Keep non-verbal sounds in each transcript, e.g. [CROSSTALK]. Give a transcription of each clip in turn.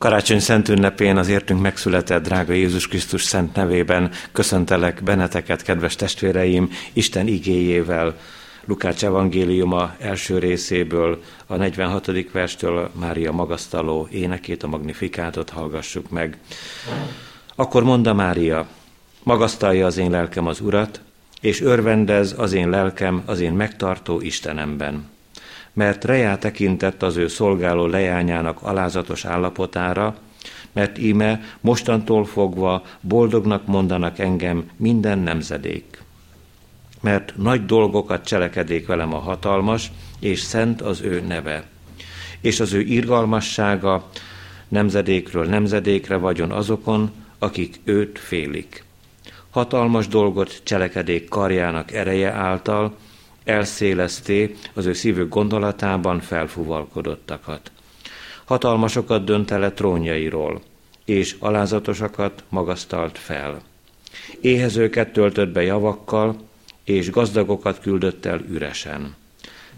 Karácsony Szent ünnepén az értünk megszületett drága Jézus Krisztus szent nevében köszöntelek benneteket, kedves testvéreim, Isten igéjével, Lukács evangéliuma első részéből, a 46. verstől Mária magasztaló énekét, a magnifikátot hallgassuk meg. Akkor mondta Mária, magasztalja az én lelkem az Urat, és örvendez az én lelkem az én megtartó Istenemben mert rejá tekintett az ő szolgáló leányának alázatos állapotára, mert íme mostantól fogva boldognak mondanak engem minden nemzedék. Mert nagy dolgokat cselekedék velem a hatalmas, és szent az ő neve. És az ő irgalmassága nemzedékről nemzedékre vagyon azokon, akik őt félik. Hatalmas dolgot cselekedék karjának ereje által, elszélezté az ő szívük gondolatában felfúvalkodottakat. Hatalmasokat dönt el trónjairól, és alázatosakat magasztalt fel. Éhezőket töltött be javakkal, és gazdagokat küldött el üresen.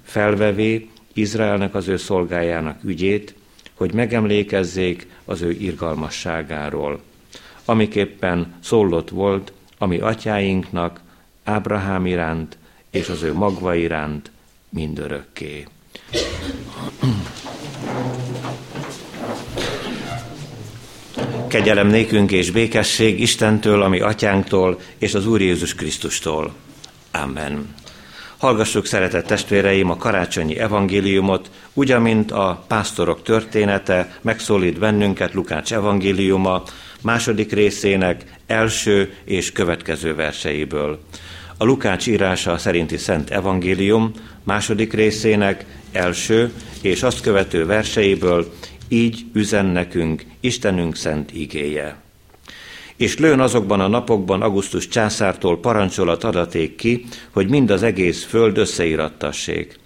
Felvevé Izraelnek az ő szolgájának ügyét, hogy megemlékezzék az ő irgalmasságáról, amiképpen szólott volt, ami atyáinknak, Ábrahám iránt, és az ő magva iránt mindörökké. Kegyelem nékünk és békesség Istentől, ami atyánktól, és az Úr Jézus Krisztustól. Amen. Hallgassuk, szeretett testvéreim, a karácsonyi evangéliumot, ugyamint a pásztorok története megszólít bennünket Lukács evangéliuma második részének első és következő verseiből. A Lukács írása szerinti Szent Evangélium második részének első és azt követő verseiből így üzen nekünk Istenünk szent igéje. És lőn azokban a napokban Augustus császártól parancsolat adaték ki, hogy mind az egész föld összeírattassék.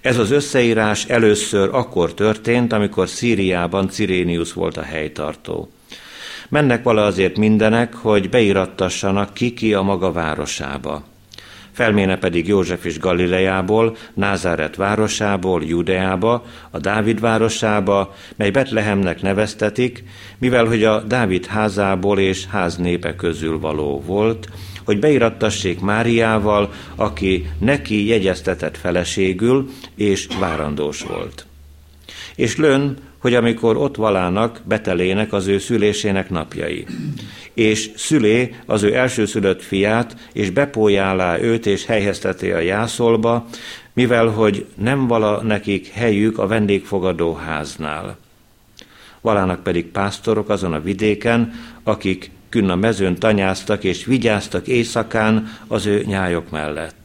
Ez az összeírás először akkor történt, amikor Szíriában Cirénius volt a helytartó. Mennek vala azért mindenek, hogy beírattassanak ki ki a maga városába. Felméne pedig József is Galileából, Názáret városából, Judeába, a Dávid városába, mely Betlehemnek neveztetik, mivel hogy a Dávid házából és ház népe közül való volt, hogy beirattassék Máriával, aki neki jegyeztetett feleségül, és várandós volt. És lön, hogy amikor ott valának, betelének az ő szülésének napjai. És szülé az ő elsőszülött fiát, és bepójálá őt, és helyezteti a jászolba, mivel hogy nem vala nekik helyük a vendégfogadó háznál. Valának pedig pásztorok azon a vidéken, akik künn a mezőn tanyáztak és vigyáztak éjszakán az ő nyájok mellett.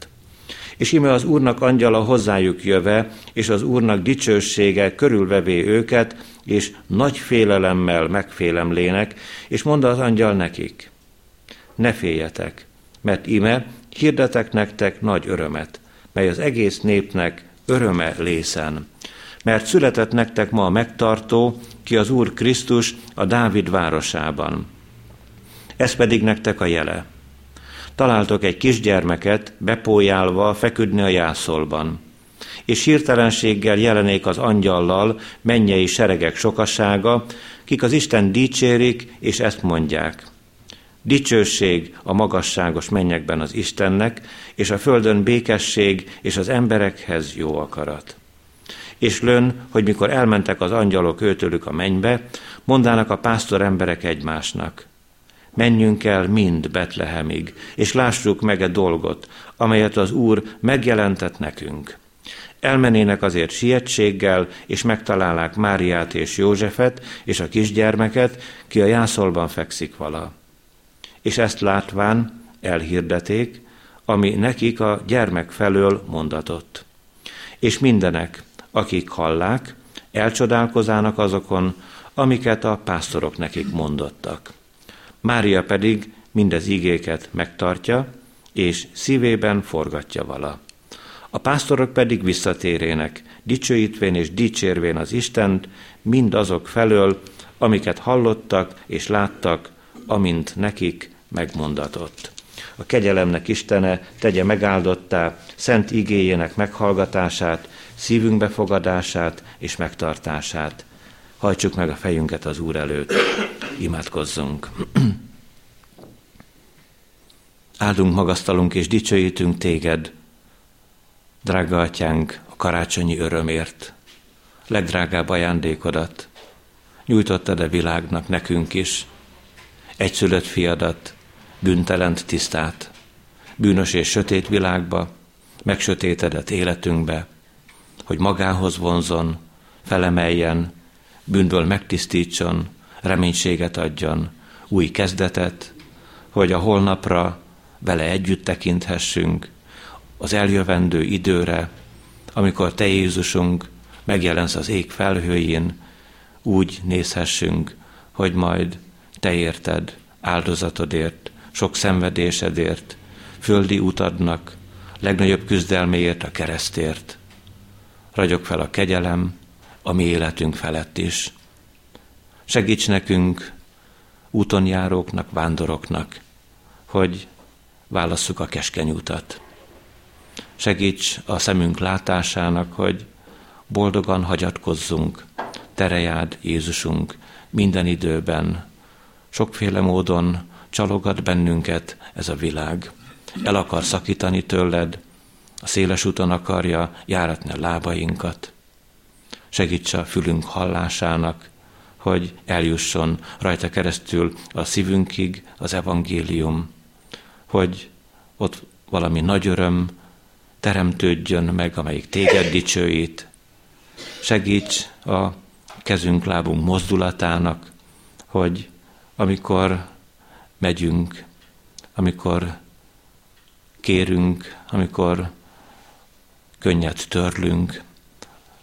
És ime az Úrnak angyala hozzájuk jöve, és az Úrnak dicsősége körülvevé őket, és nagy félelemmel megfélemlének, és mondta az angyal nekik, ne féljetek, mert ime hirdetek nektek nagy örömet, mely az egész népnek öröme lészen. Mert született nektek ma a megtartó, ki az Úr Krisztus a Dávid városában. Ez pedig nektek a jele találtok egy kisgyermeket bepójálva feküdni a jászolban. És hirtelenséggel jelenék az angyallal mennyei seregek sokasága, kik az Isten dicsérik, és ezt mondják. Dicsőség a magasságos mennyekben az Istennek, és a földön békesség, és az emberekhez jó akarat. És lön, hogy mikor elmentek az angyalok őtőlük a mennybe, mondának a pásztor emberek egymásnak – menjünk el mind Betlehemig, és lássuk meg egy dolgot, amelyet az Úr megjelentett nekünk. Elmenének azért sietséggel, és megtalálák Máriát és Józsefet, és a kisgyermeket, ki a jászolban fekszik vala. És ezt látván elhirdeték, ami nekik a gyermek felől mondatott. És mindenek, akik hallák, elcsodálkozának azokon, amiket a pásztorok nekik mondottak. Mária pedig mindez ígéket megtartja, és szívében forgatja vala. A pásztorok pedig visszatérének, dicsőítvén és dicsérvén az Istent, mind azok felől, amiket hallottak és láttak, amint nekik megmondatott. A kegyelemnek Istene tegye megáldottá szent igéjének meghallgatását, szívünk befogadását és megtartását. Hajtsuk meg a fejünket az Úr előtt, imádkozzunk. Áldunk, magasztalunk és dicsőítünk téged, drága atyánk, a karácsonyi örömért, legdrágább ajándékodat, nyújtottad a világnak nekünk is, egyszülött fiadat, bűntelent tisztát, bűnös és sötét világba, megsötétedett életünkbe, hogy magához vonzon, felemeljen, bűnből megtisztítson, reménységet adjon, új kezdetet, hogy a holnapra vele együtt tekinthessünk, az eljövendő időre, amikor Te Jézusunk megjelensz az ég felhőjén, úgy nézhessünk, hogy majd Te érted, áldozatodért, sok szenvedésedért, földi utadnak, legnagyobb küzdelméért, a keresztért. Ragyog fel a kegyelem, a mi életünk felett is. Segíts nekünk, úton járóknak, vándoroknak, hogy válasszuk a keskeny utat. Segíts a szemünk látásának, hogy boldogan hagyatkozzunk, terejád Jézusunk minden időben. Sokféle módon csalogat bennünket ez a világ. El akar szakítani tőled, a széles úton akarja járatni a lábainkat. Segíts a fülünk hallásának, hogy eljusson rajta keresztül a szívünkig az evangélium, hogy ott valami nagy öröm teremtődjön meg, amelyik téged dicsőít. Segíts a kezünk, lábunk mozdulatának, hogy amikor megyünk, amikor kérünk, amikor könnyet törlünk,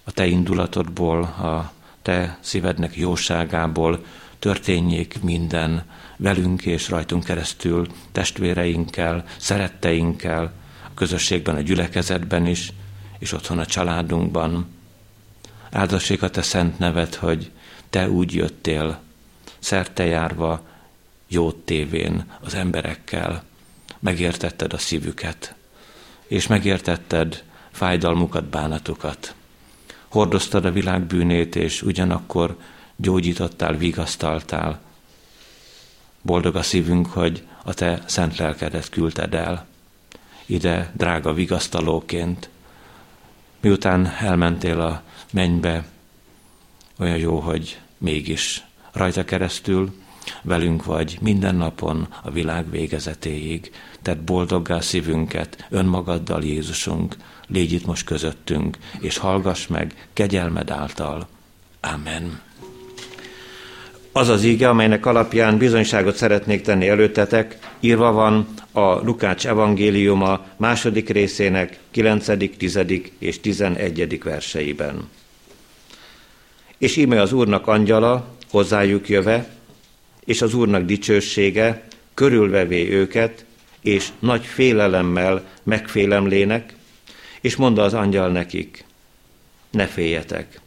a te indulatodból, a te szívednek jóságából történjék minden velünk és rajtunk keresztül, testvéreinkkel, szeretteinkkel, a közösségben, a gyülekezetben is, és otthon a családunkban. Áldassék a te szent nevet, hogy te úgy jöttél, szerte járva, jót tévén az emberekkel, megértetted a szívüket, és megértetted fájdalmukat, bánatukat. Hordoztad a világ bűnét, és ugyanakkor gyógyítottál, vigasztaltál. Boldog a szívünk, hogy a te szent lelkedet küldted el. Ide drága vigasztalóként. Miután elmentél a mennybe, olyan jó, hogy mégis rajta keresztül velünk vagy minden napon a világ végezetéig. Tedd boldoggá szívünket önmagaddal, Jézusunk, légy itt most közöttünk, és hallgass meg kegyelmed által. Amen. Az az íge, amelynek alapján bizonyságot szeretnék tenni előttetek, írva van a Lukács evangéliuma második részének 9., 10. és 11. verseiben. És íme az Úrnak angyala, hozzájuk jöve, és az Úrnak dicsősége, körülvevé őket, és nagy félelemmel megfélemlének, és mondta az angyal nekik, ne féljetek,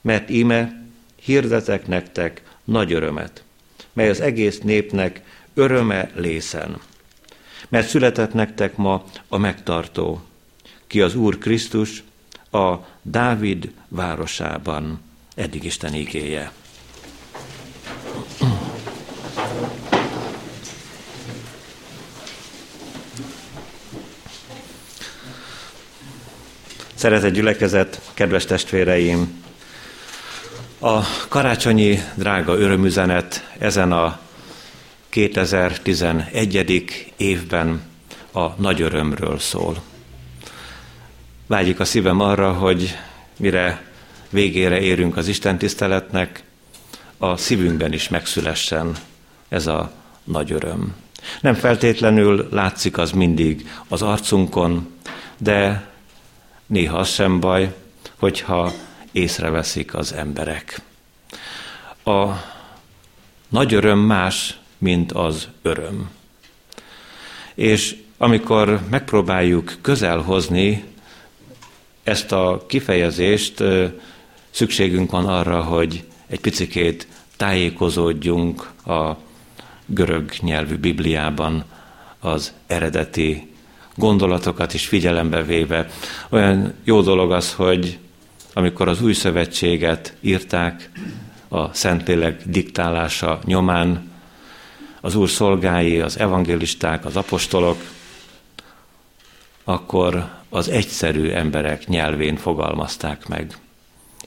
mert íme hirdetek nektek nagy örömet, mely az egész népnek öröme lészen. Mert született nektek ma a megtartó, ki az Úr Krisztus a Dávid városában. Eddig Isten igéje. Szeretett gyülekezet, kedves testvéreim! A karácsonyi drága örömüzenet ezen a 2011. évben a nagy örömről szól. Vágyik a szívem arra, hogy mire végére érünk az Isten tiszteletnek, a szívünkben is megszülessen ez a nagy öröm. Nem feltétlenül látszik az mindig az arcunkon, de néha az sem baj, hogyha észreveszik az emberek. A nagy öröm más, mint az öröm. És amikor megpróbáljuk közel hozni ezt a kifejezést, szükségünk van arra, hogy egy picikét tájékozódjunk a görög nyelvű Bibliában az eredeti gondolatokat is figyelembe véve. Olyan jó dolog az, hogy amikor az új szövetséget írták, a Szentlélek diktálása nyomán, az Úr szolgái, az evangélisták, az apostolok, akkor az egyszerű emberek nyelvén fogalmazták meg.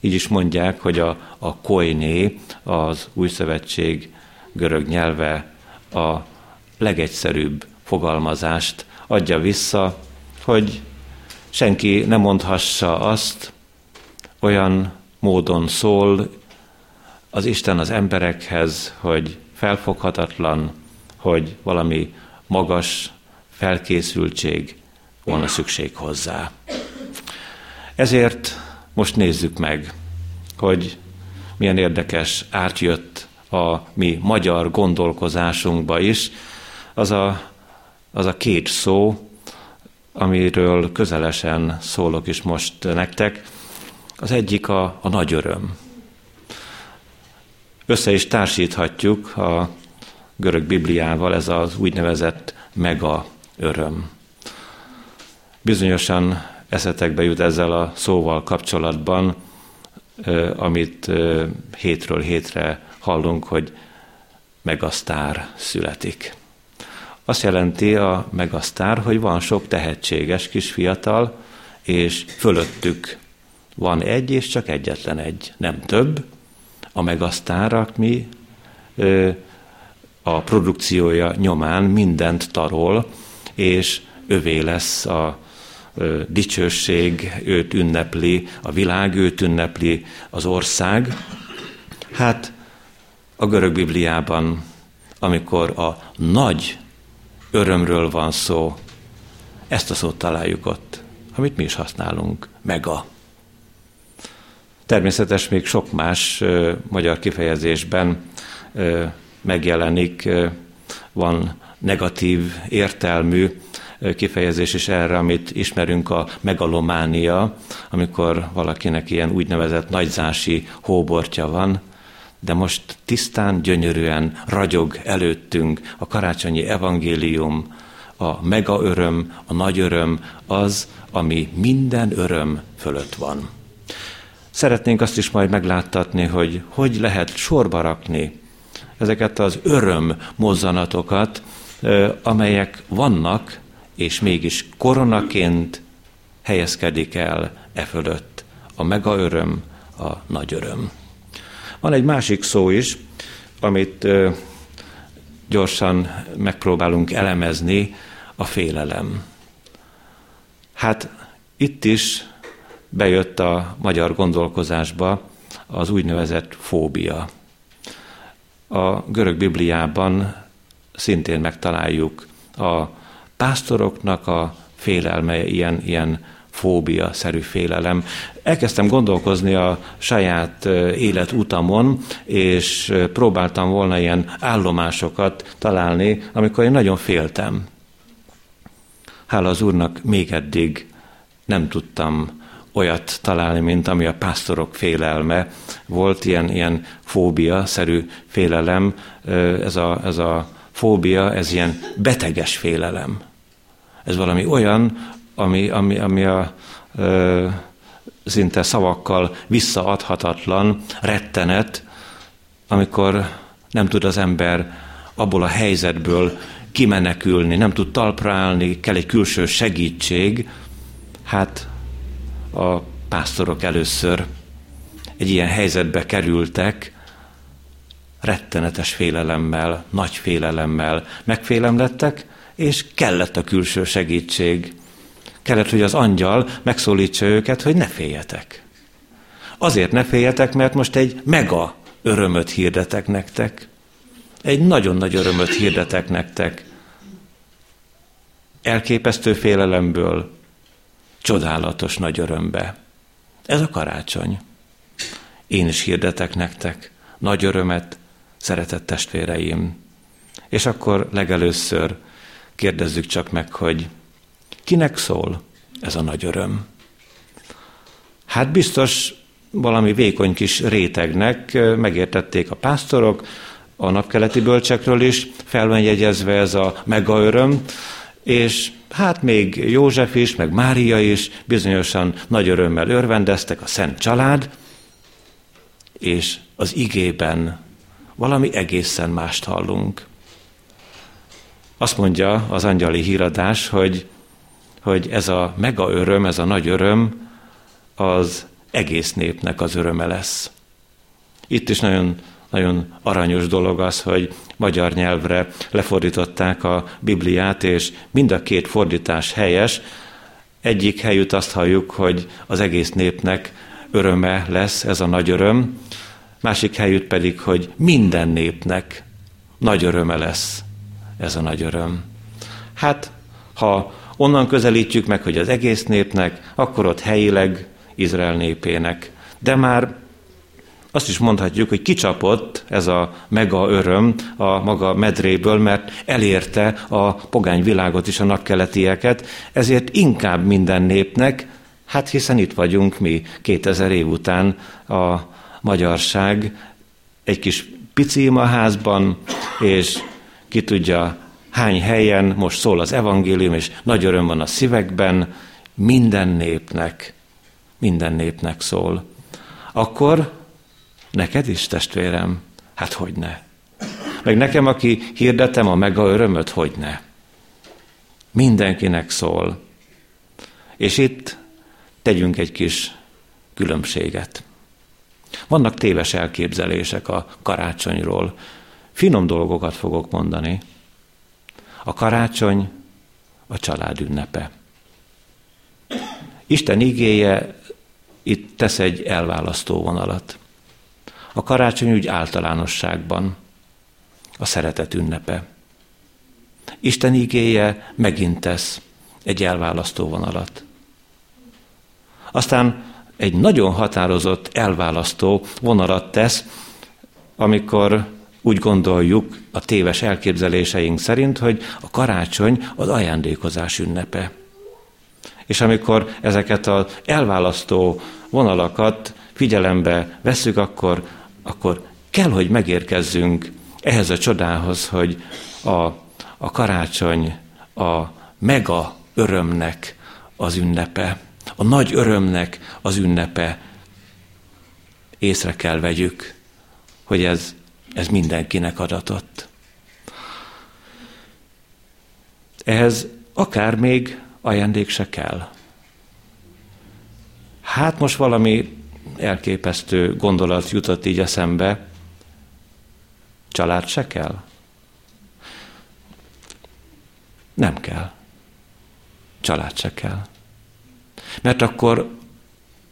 Így is mondják, hogy a, a koiné, az új szövetség görög nyelve a legegyszerűbb fogalmazást adja vissza, hogy senki nem mondhassa azt, olyan módon szól az Isten az emberekhez, hogy felfoghatatlan, hogy valami magas felkészültség volna szükség hozzá. Ezért most nézzük meg, hogy milyen érdekes átjött a mi magyar gondolkozásunkba is, az a, az a két szó, amiről közelesen szólok is most nektek. Az egyik a, a nagy öröm. Össze is társíthatjuk a görög Bibliával, ez az úgynevezett mega öröm. Bizonyosan eszetekbe jut ezzel a szóval kapcsolatban, amit hétről hétre hallunk, hogy megasztár születik. Azt jelenti a megasztár, hogy van sok tehetséges kis fiatal, és fölöttük van egy, és csak egyetlen egy, nem több. A megasztárak mi a produkciója nyomán mindent tarol, és övé lesz a dicsőség, őt ünnepli, a világ őt ünnepli, az ország. Hát a görög Bibliában, amikor a nagy örömről van szó, ezt a szót találjuk ott, amit mi is használunk, mega. Természetes még sok más ö, magyar kifejezésben ö, megjelenik, ö, van negatív értelmű kifejezés is erre, amit ismerünk a megalománia, amikor valakinek ilyen úgynevezett nagyzási hóbortja van, de most tisztán, gyönyörűen ragyog előttünk a karácsonyi evangélium, a mega öröm, a nagy öröm az, ami minden öröm fölött van. Szeretnénk azt is majd megláttatni, hogy hogy lehet sorba rakni ezeket az öröm mozzanatokat, amelyek vannak, és mégis koronaként helyezkedik el e fölött a mega öröm, a nagy öröm. Van egy másik szó is, amit gyorsan megpróbálunk elemezni, a félelem. Hát itt is bejött a magyar gondolkozásba az úgynevezett fóbia. A görög Bibliában szintén megtaláljuk a pásztoroknak a félelme, ilyen, ilyen fóbia-szerű félelem. Elkezdtem gondolkozni a saját életutamon, és próbáltam volna ilyen állomásokat találni, amikor én nagyon féltem. Hála az Úrnak még eddig nem tudtam olyat találni, mint ami a pásztorok félelme. Volt ilyen, ilyen fóbia-szerű félelem, ez a, ez a fóbia, ez ilyen beteges félelem. Ez valami olyan, ami, ami, ami a ö, szinte szavakkal visszaadhatatlan rettenet, amikor nem tud az ember abból a helyzetből kimenekülni, nem tud talpra állni, kell egy külső segítség. Hát a pásztorok először egy ilyen helyzetbe kerültek, rettenetes félelemmel, nagy félelemmel megfélemlettek, és kellett a külső segítség. Kellett, hogy az angyal megszólítsa őket, hogy ne féljetek. Azért ne féljetek, mert most egy mega örömöt hirdetek nektek. Egy nagyon nagy örömöt hirdetek nektek. Elképesztő félelemből csodálatos nagy örömbe. Ez a karácsony. Én is hirdetek nektek nagy örömet, szeretett testvéreim. És akkor legelőször kérdezzük csak meg, hogy kinek szól ez a nagy öröm? Hát biztos valami vékony kis rétegnek megértették a pásztorok, a napkeleti bölcsekről is, fel van jegyezve ez a mega öröm, és hát még József is, meg Mária is bizonyosan nagy örömmel örvendeztek, a Szent Család, és az igében valami egészen mást hallunk. Azt mondja az angyali híradás, hogy, hogy ez a mega öröm, ez a nagy öröm, az egész népnek az öröme lesz. Itt is nagyon, nagyon aranyos dolog az, hogy magyar nyelvre lefordították a Bibliát, és mind a két fordítás helyes. Egyik helyütt azt halljuk, hogy az egész népnek öröme lesz ez a nagy öröm, másik helyütt pedig, hogy minden népnek nagy öröme lesz ez a nagy öröm. Hát, ha onnan közelítjük meg, hogy az egész népnek, akkor ott helyileg Izrael népének. De már azt is mondhatjuk, hogy kicsapott ez a mega öröm a maga medréből, mert elérte a pogány világot is, a napkeletieket, ezért inkább minden népnek, hát hiszen itt vagyunk mi 2000 év után a magyarság egy kis pici házban, és ki tudja hány helyen most szól az evangélium, és nagy öröm van a szívekben, minden népnek, minden népnek szól. Akkor neked is, testvérem, hát hogy ne. Meg nekem, aki hirdetem a mega örömöt, hogy ne. Mindenkinek szól. És itt tegyünk egy kis különbséget. Vannak téves elképzelések a karácsonyról. Finom dolgokat fogok mondani. A karácsony a család ünnepe. Isten igéje itt tesz egy elválasztó vonalat. A karácsony úgy általánosságban a szeretet ünnepe. Isten igéje megint tesz egy elválasztó vonalat. Aztán egy nagyon határozott, elválasztó vonalat tesz, amikor úgy gondoljuk a téves elképzeléseink szerint, hogy a karácsony az ajándékozás ünnepe. És amikor ezeket az elválasztó vonalakat figyelembe veszük, akkor, akkor kell, hogy megérkezzünk ehhez a csodához, hogy a, a karácsony a mega örömnek az ünnepe, a nagy örömnek az ünnepe. Észre kell vegyük, hogy ez ez mindenkinek adatott. Ehhez akár még ajándék se kell. Hát most valami elképesztő gondolat jutott így eszembe. Család se kell? Nem kell. Család se kell. Mert akkor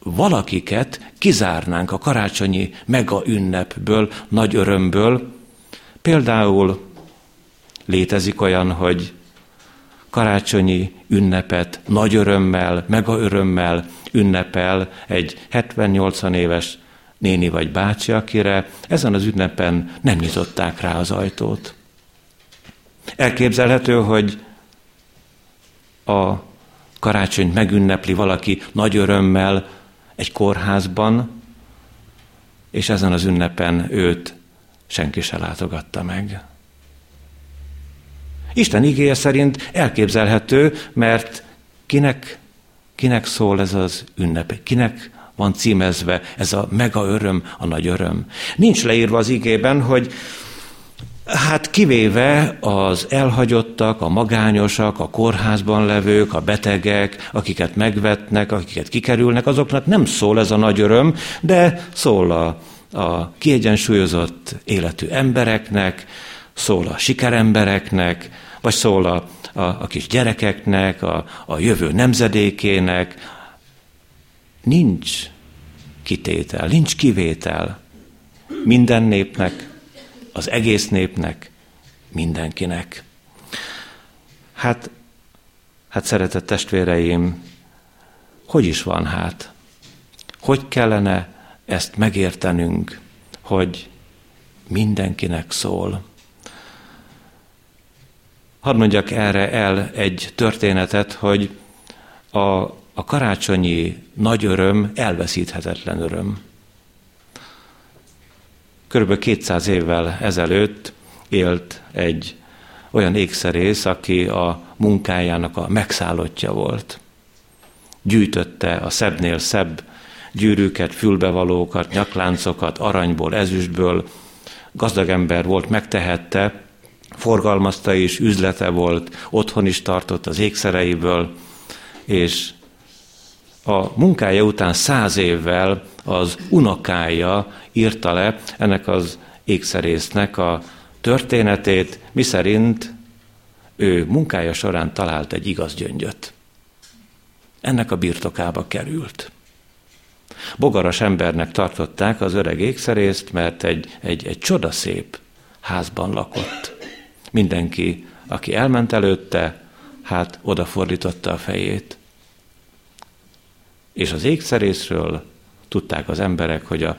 valakiket kizárnánk a karácsonyi mega ünnepből, nagy örömből. Például létezik olyan, hogy karácsonyi ünnepet nagy örömmel, mega örömmel ünnepel egy 70-80 éves néni vagy bácsi, akire ezen az ünnepen nem nyitották rá az ajtót. Elképzelhető, hogy a karácsonyt megünnepli valaki nagy örömmel, egy kórházban, és ezen az ünnepen őt senki se látogatta meg. Isten igéje szerint elképzelhető, mert kinek, kinek szól ez az ünnep, kinek van címezve ez a mega öröm, a nagy öröm. Nincs leírva az igében, hogy Hát kivéve az elhagyottak, a magányosak, a kórházban levők, a betegek, akiket megvetnek, akiket kikerülnek, azoknak nem szól ez a nagy öröm, de szól a, a kiegyensúlyozott életű embereknek, szól a sikerembereknek, vagy szól a, a, a kis gyerekeknek, a, a jövő nemzedékének. Nincs kitétel, nincs kivétel. Minden népnek az egész népnek, mindenkinek. Hát, hát szeretett testvéreim, hogy is van hát? Hogy kellene ezt megértenünk, hogy mindenkinek szól? Hadd mondjak erre el egy történetet, hogy a, a karácsonyi nagy öröm elveszíthetetlen öröm. Körülbelül 200 évvel ezelőtt élt egy olyan ékszerész, aki a munkájának a megszállottja volt. Gyűjtötte a szebbnél szebb gyűrűket, fülbevalókat, nyakláncokat, aranyból, ezüstből. Gazdag ember volt, megtehette, forgalmazta is, üzlete volt, otthon is tartott az ékszereiből, és a munkája után száz évvel az unokája írta le ennek az ékszerésznek a történetét, miszerint ő munkája során talált egy igaz gyöngyöt. Ennek a birtokába került. Bogaras embernek tartották az öreg ékszerészt, mert egy, egy, egy csodaszép házban lakott. Mindenki, aki elment előtte, hát odafordította a fejét. És az ékszerészről tudták az emberek, hogy a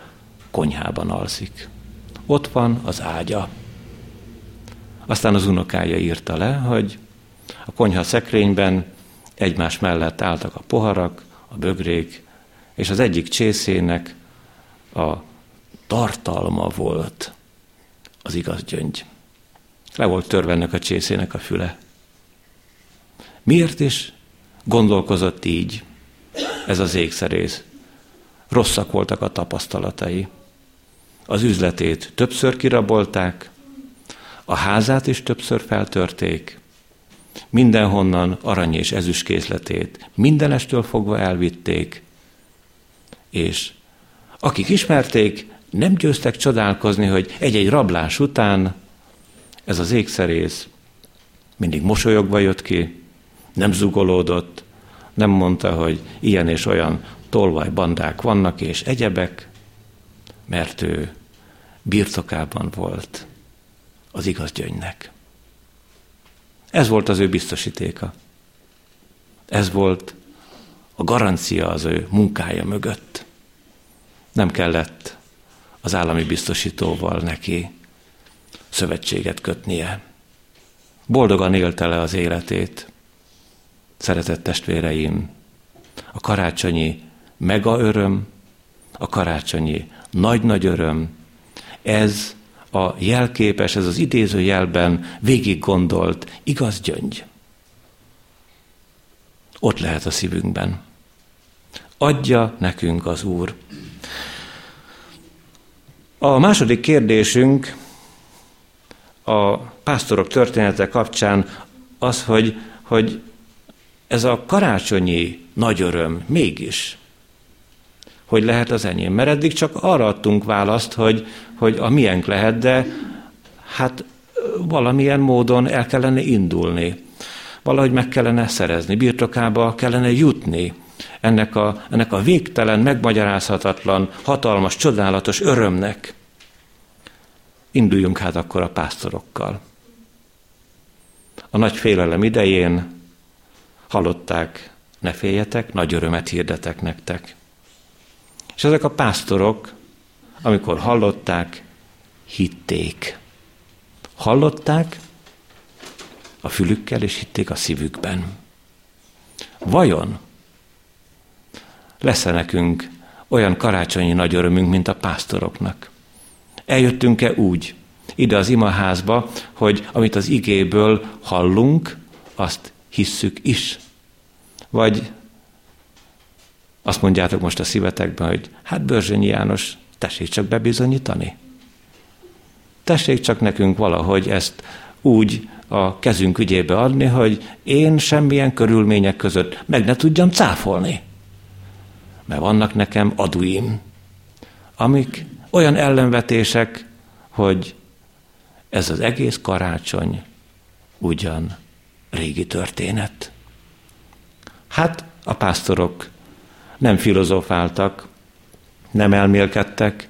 konyhában alszik. Ott van az ágya. Aztán az unokája írta le, hogy a konyha szekrényben egymás mellett álltak a poharak, a bögrék, és az egyik csészének a tartalma volt az igaz gyöngy. Le volt törve ennek a csészének a füle. Miért is gondolkozott így ez az ékszerész? Rosszak voltak a tapasztalatai. Az üzletét többször kirabolták, a házát is többször feltörték, mindenhonnan arany és ezüst készletét mindenestől fogva elvitték, és akik ismerték, nem győztek csodálkozni, hogy egy-egy rablás után ez az ékszerész mindig mosolyogva jött ki, nem zugolódott, nem mondta, hogy ilyen és olyan tolvaj bandák vannak és egyebek, mert ő birtokában volt az igaz gyöngynek. Ez volt az ő biztosítéka. Ez volt a garancia az ő munkája mögött. Nem kellett az állami biztosítóval neki szövetséget kötnie. Boldogan élte le az életét. Szeretett testvéreim, a karácsonyi mega öröm, a karácsonyi nagy-nagy öröm, ez a jelképes, ez az idéző jelben végig gondolt igaz gyöngy. Ott lehet a szívünkben. Adja nekünk az Úr. A második kérdésünk a pásztorok története kapcsán az, hogy, hogy ez a karácsonyi nagy öröm mégis, hogy lehet az enyém. Mert eddig csak arra adtunk választ, hogy, hogy a miénk lehet, de hát valamilyen módon el kellene indulni. Valahogy meg kellene szerezni, birtokába kellene jutni ennek a, ennek a végtelen, megmagyarázhatatlan, hatalmas, csodálatos örömnek. Induljunk hát akkor a pásztorokkal. A nagy félelem idején hallották, ne féljetek, nagy örömet hirdetek nektek. És ezek a pásztorok, amikor hallották, hitték. Hallották a fülükkel, és hitték a szívükben. Vajon lesz-e nekünk olyan karácsonyi nagy örömünk, mint a pásztoroknak? Eljöttünk-e úgy ide az imaházba, hogy amit az igéből hallunk, azt hisszük is? Vagy azt mondjátok most a szívetekben, hogy hát Börzsönyi János, tessék csak bebizonyítani. Tessék csak nekünk valahogy ezt úgy a kezünk ügyébe adni, hogy én semmilyen körülmények között meg ne tudjam cáfolni. Mert vannak nekem aduim, amik olyan ellenvetések, hogy ez az egész karácsony ugyan régi történet. Hát a pásztorok nem filozofáltak, nem elmélkedtek,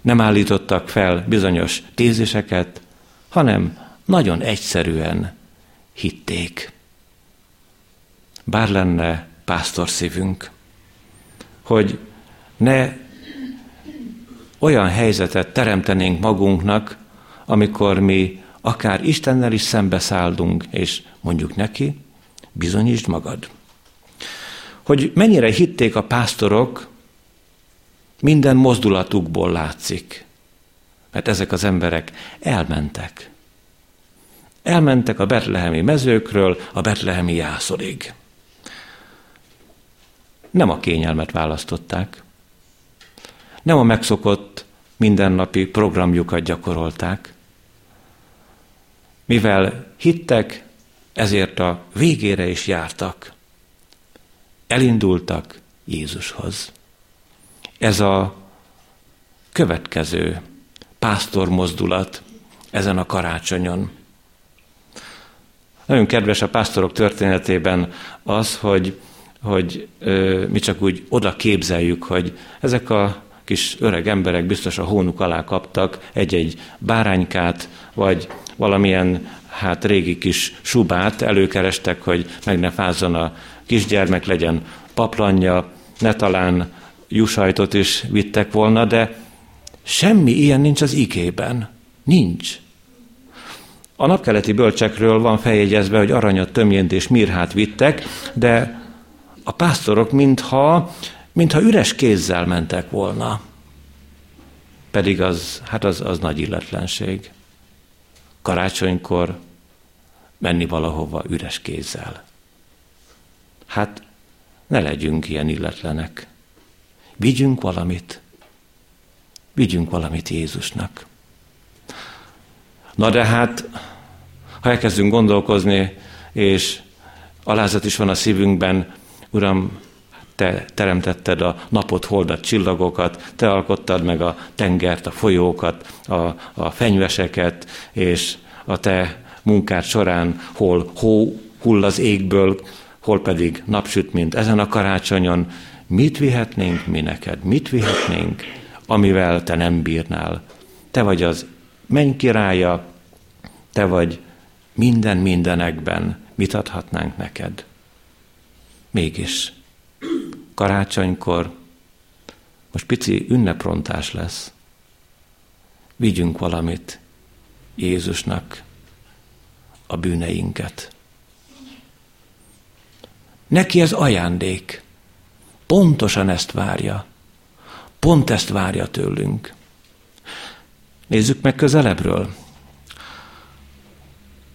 nem állítottak fel bizonyos téziseket, hanem nagyon egyszerűen hitték. Bár lenne pásztor szívünk, hogy ne olyan helyzetet teremtenénk magunknak, amikor mi akár Istennel is szembeszállunk, és mondjuk neki, bizonyítsd magad hogy mennyire hitték a pásztorok, minden mozdulatukból látszik. Mert ezek az emberek elmentek. Elmentek a betlehemi mezőkről a betlehemi jászorig. Nem a kényelmet választották, nem a megszokott mindennapi programjukat gyakorolták. Mivel hittek, ezért a végére is jártak. Elindultak Jézushoz. Ez a következő pásztor mozdulat ezen a karácsonyon. Nagyon kedves a pásztorok történetében az, hogy, hogy ö, mi csak úgy oda képzeljük, hogy ezek a kis öreg emberek biztos a hónuk alá kaptak egy-egy báránykát, vagy valamilyen hát régi kis subát előkerestek, hogy meg ne fázzon a kisgyermek, legyen paplanja, ne talán jusajtot is vittek volna, de semmi ilyen nincs az ikében. Nincs. A napkeleti bölcsekről van feljegyezve, hogy aranyat, tömjént és mirhát vittek, de a pásztorok mintha, mintha üres kézzel mentek volna. Pedig az, hát az, az nagy illetlenség. Karácsonykor menni valahova üres kézzel. Hát ne legyünk ilyen illetlenek. Vigyünk valamit. Vigyünk valamit Jézusnak. Na de hát, ha elkezdünk gondolkozni, és alázat is van a szívünkben, Uram, te teremtetted a napot, holdat, csillagokat, te alkottad meg a tengert, a folyókat, a, a fenyveseket, és a te munkád során hol hó hull az égből, hol pedig napsüt, mint ezen a karácsonyon, mit vihetnénk mi neked, mit vihetnénk, amivel te nem bírnál. Te vagy az menny királya, te vagy minden mindenekben, mit adhatnánk neked. Mégis, karácsonykor, most pici ünneprontás lesz, vigyünk valamit Jézusnak a bűneinket. Neki ez ajándék. Pontosan ezt várja. Pont ezt várja tőlünk. Nézzük meg közelebbről.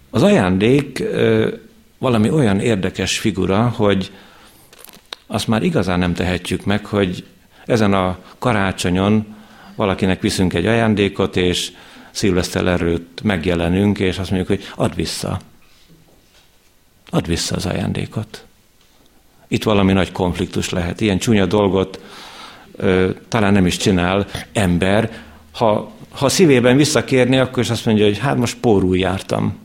Az ajándék valami olyan érdekes figura, hogy azt már igazán nem tehetjük meg, hogy ezen a karácsonyon valakinek viszünk egy ajándékot, és szilveszter erőt megjelenünk, és azt mondjuk, hogy add vissza. Add vissza az ajándékot. Itt valami nagy konfliktus lehet. Ilyen csúnya dolgot ö, talán nem is csinál ember. Ha, ha szívében visszakérni, akkor is azt mondja, hogy hát most pórul jártam.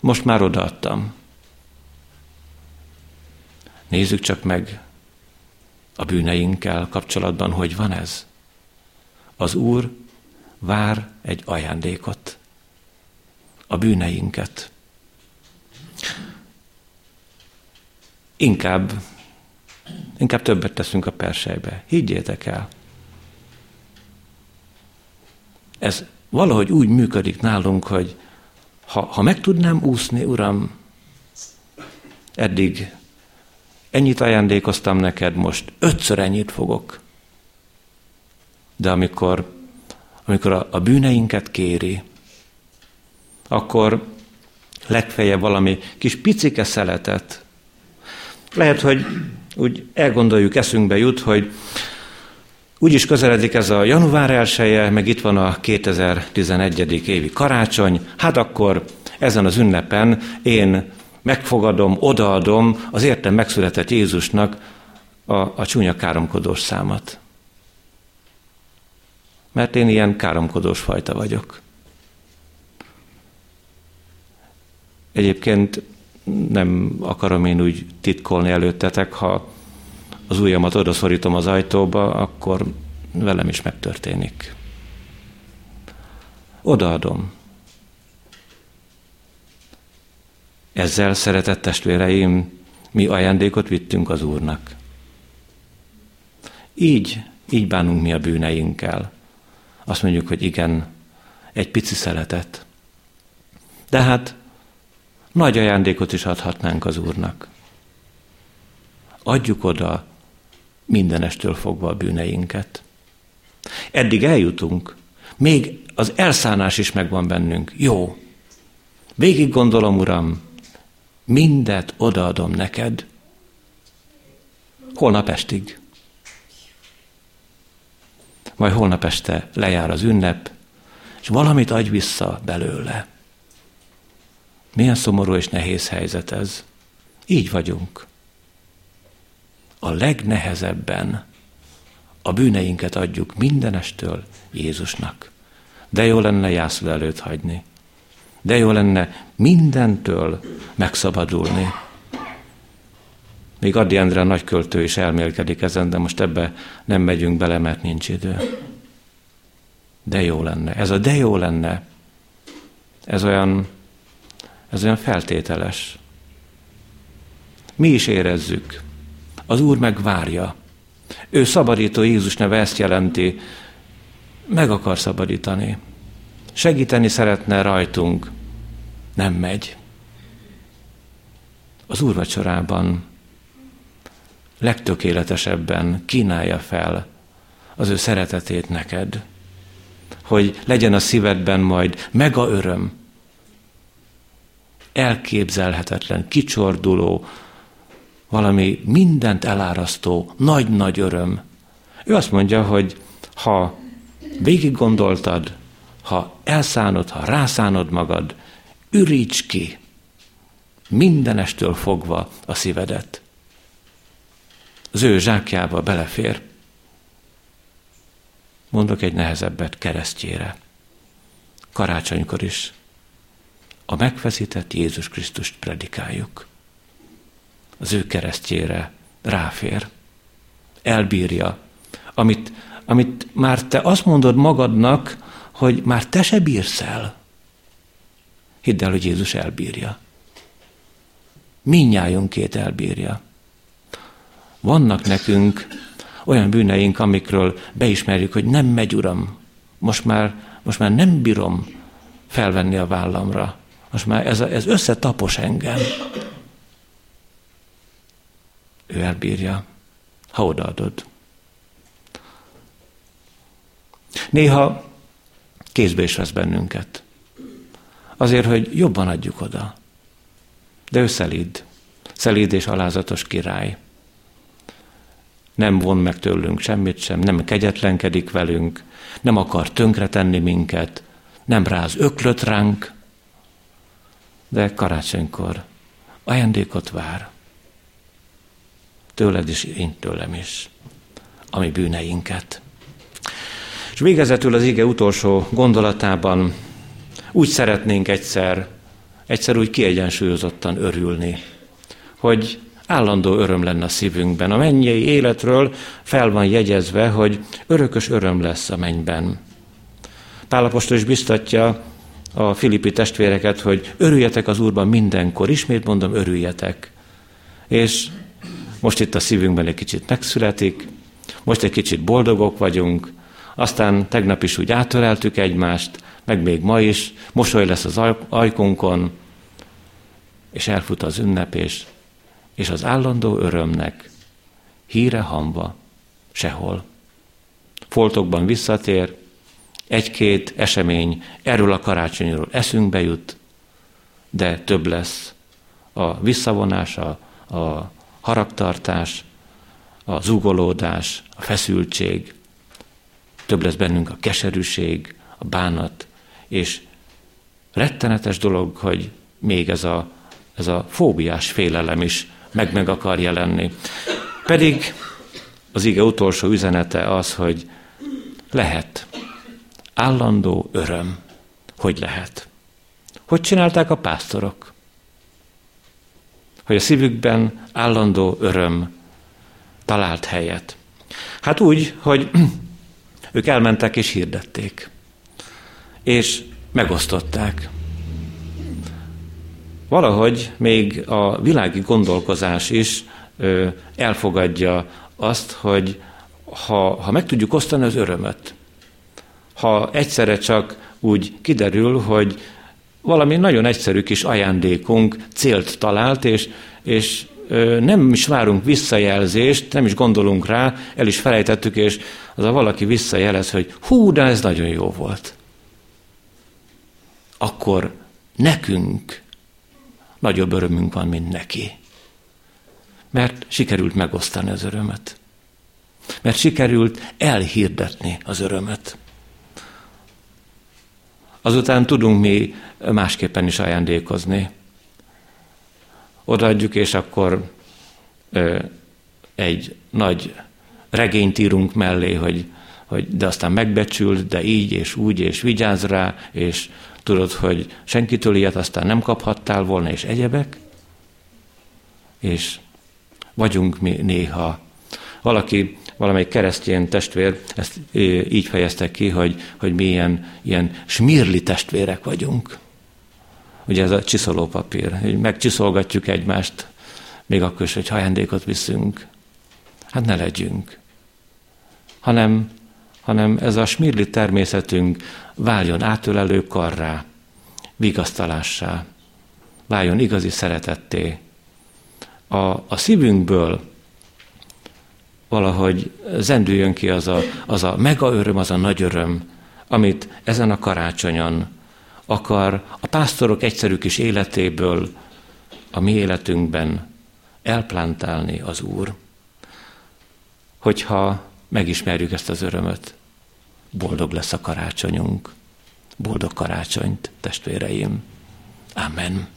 Most már odaadtam. Nézzük csak meg a bűneinkkel kapcsolatban, hogy van ez. Az Úr vár egy ajándékot, a bűneinket. Inkább, inkább többet teszünk a persejbe. Higgyétek el. Ez valahogy úgy működik nálunk, hogy ha, ha meg tudnám úszni, Uram, eddig ennyit ajándékoztam neked, most ötször ennyit fogok. De amikor, amikor a, a bűneinket kéri, akkor legfeljebb valami kis picike szeletet. Lehet, hogy úgy elgondoljuk, eszünkbe jut, hogy úgy is közeledik ez a január elsője, meg itt van a 2011. évi karácsony, hát akkor ezen az ünnepen én megfogadom, odaadom az értem megszületett Jézusnak a, a csúnya káromkodós számat. Mert én ilyen káromkodós fajta vagyok. Egyébként nem akarom én úgy titkolni előttetek, ha az ujjamat odaszorítom az ajtóba, akkor velem is megtörténik. Odaadom. Ezzel, szeretett testvéreim, mi ajándékot vittünk az Úrnak. Így, így bánunk mi a bűneinkkel. Azt mondjuk, hogy igen, egy pici szeretet. De hát nagy ajándékot is adhatnánk az Úrnak. Adjuk oda mindenestől fogva a bűneinket. Eddig eljutunk, még az elszánás is megvan bennünk. Jó, végig gondolom, Uram, mindet odaadom neked, holnap estig. majd holnap este lejár az ünnep, és valamit adj vissza belőle. Milyen szomorú és nehéz helyzet ez. Így vagyunk. A legnehezebben a bűneinket adjuk mindenestől Jézusnak. De jó lenne jászul előtt hagyni. De jó lenne mindentől megszabadulni. Még Addi Endre nagyköltő is elmélkedik ezen, de most ebbe nem megyünk bele, mert nincs idő. De jó lenne. Ez a de jó lenne, ez olyan, ez olyan feltételes. Mi is érezzük. Az Úr megvárja. Ő szabadító Jézus neve ezt jelenti. Meg akar szabadítani. Segíteni szeretne rajtunk. Nem megy. Az úrvacsorában legtökéletesebben kínálja fel az ő szeretetét neked, hogy legyen a szívedben majd mega öröm, elképzelhetetlen, kicsorduló, valami mindent elárasztó, nagy-nagy öröm. Ő azt mondja, hogy ha végig gondoltad, ha elszánod, ha rászánod magad, üríts ki mindenestől fogva a szívedet az ő zsákjába belefér. Mondok egy nehezebbet keresztjére. Karácsonykor is a megfeszített Jézus Krisztust predikáljuk. Az ő keresztjére ráfér, elbírja, amit, amit már te azt mondod magadnak, hogy már te se bírsz el. Hidd el, hogy Jézus elbírja. Minnyájunkét elbírja. Vannak nekünk olyan bűneink, amikről beismerjük, hogy nem megy, Uram, most már, most már nem bírom felvenni a vállamra. Most már ez, ez összetapos engem. Ő elbírja, ha odaadod. Néha kézbe is vesz bennünket. Azért, hogy jobban adjuk oda. De ő szelíd. Szelíd és alázatos király nem von meg tőlünk semmit sem, nem kegyetlenkedik velünk, nem akar tönkretenni minket, nem ráz öklöt ránk, de karácsonykor ajándékot vár. Tőled is, én tőlem is, ami bűneinket. És végezetül az ige utolsó gondolatában úgy szeretnénk egyszer, egyszer úgy kiegyensúlyozottan örülni, hogy állandó öröm lenne a szívünkben. A mennyei életről fel van jegyezve, hogy örökös öröm lesz a mennyben. Pálapostól is biztatja a filippi testvéreket, hogy örüljetek az Úrban mindenkor. Ismét mondom, örüljetek. És most itt a szívünkben egy kicsit megszületik, most egy kicsit boldogok vagyunk, aztán tegnap is úgy átöleltük egymást, meg még ma is, mosoly lesz az ajkunkon, és elfut az ünnep, és és az állandó örömnek híre hamba sehol. Foltokban visszatér, egy-két esemény erről a karácsonyról eszünkbe jut, de több lesz a visszavonása, a haragtartás, a zugolódás, a feszültség, több lesz bennünk a keserűség, a bánat, és rettenetes dolog, hogy még ez a, ez a fóbiás félelem is meg meg akar jelenni. Pedig az ige utolsó üzenete az, hogy lehet. Állandó öröm. Hogy lehet? Hogy csinálták a pásztorok? Hogy a szívükben állandó öröm talált helyet. Hát úgy, hogy [CLEARS THROAT] ők elmentek és hirdették. És megosztották. Valahogy még a világi gondolkozás is elfogadja azt, hogy ha, ha meg tudjuk osztani az örömöt, ha egyszerre csak úgy kiderül, hogy valami nagyon egyszerű kis ajándékunk célt talált, és, és nem is várunk visszajelzést, nem is gondolunk rá, el is felejtettük, és az a valaki visszajelez, hogy hú, de ez nagyon jó volt. Akkor nekünk nagyobb örömünk van, mint neki. Mert sikerült megosztani az örömet. Mert sikerült elhirdetni az örömet. Azután tudunk mi másképpen is ajándékozni. Odaadjuk, és akkor ö, egy nagy regényt írunk mellé, hogy, hogy de aztán megbecsült, de így és úgy, és vigyázz rá, és tudod, hogy senkitől ilyet aztán nem kaphattál volna, és egyebek. És vagyunk mi néha. Valaki, valamelyik keresztény testvér ezt így fejezte ki, hogy, hogy mi ilyen, ilyen smirli testvérek vagyunk. Ugye ez a csiszolópapír, hogy megcsiszolgatjuk egymást, még akkor is, hogy ajándékot viszünk. Hát ne legyünk. Hanem, hanem ez a smirli természetünk váljon átölelő karrá, vigasztalássá, váljon igazi szeretetté. A, a szívünkből valahogy zendüljön ki az a, az a mega öröm, az a nagy öröm, amit ezen a karácsonyon akar a pásztorok egyszerű kis életéből a mi életünkben elplántálni az Úr. Hogyha megismerjük ezt az örömöt, boldog lesz a karácsonyunk. Boldog karácsonyt, testvéreim. Amen.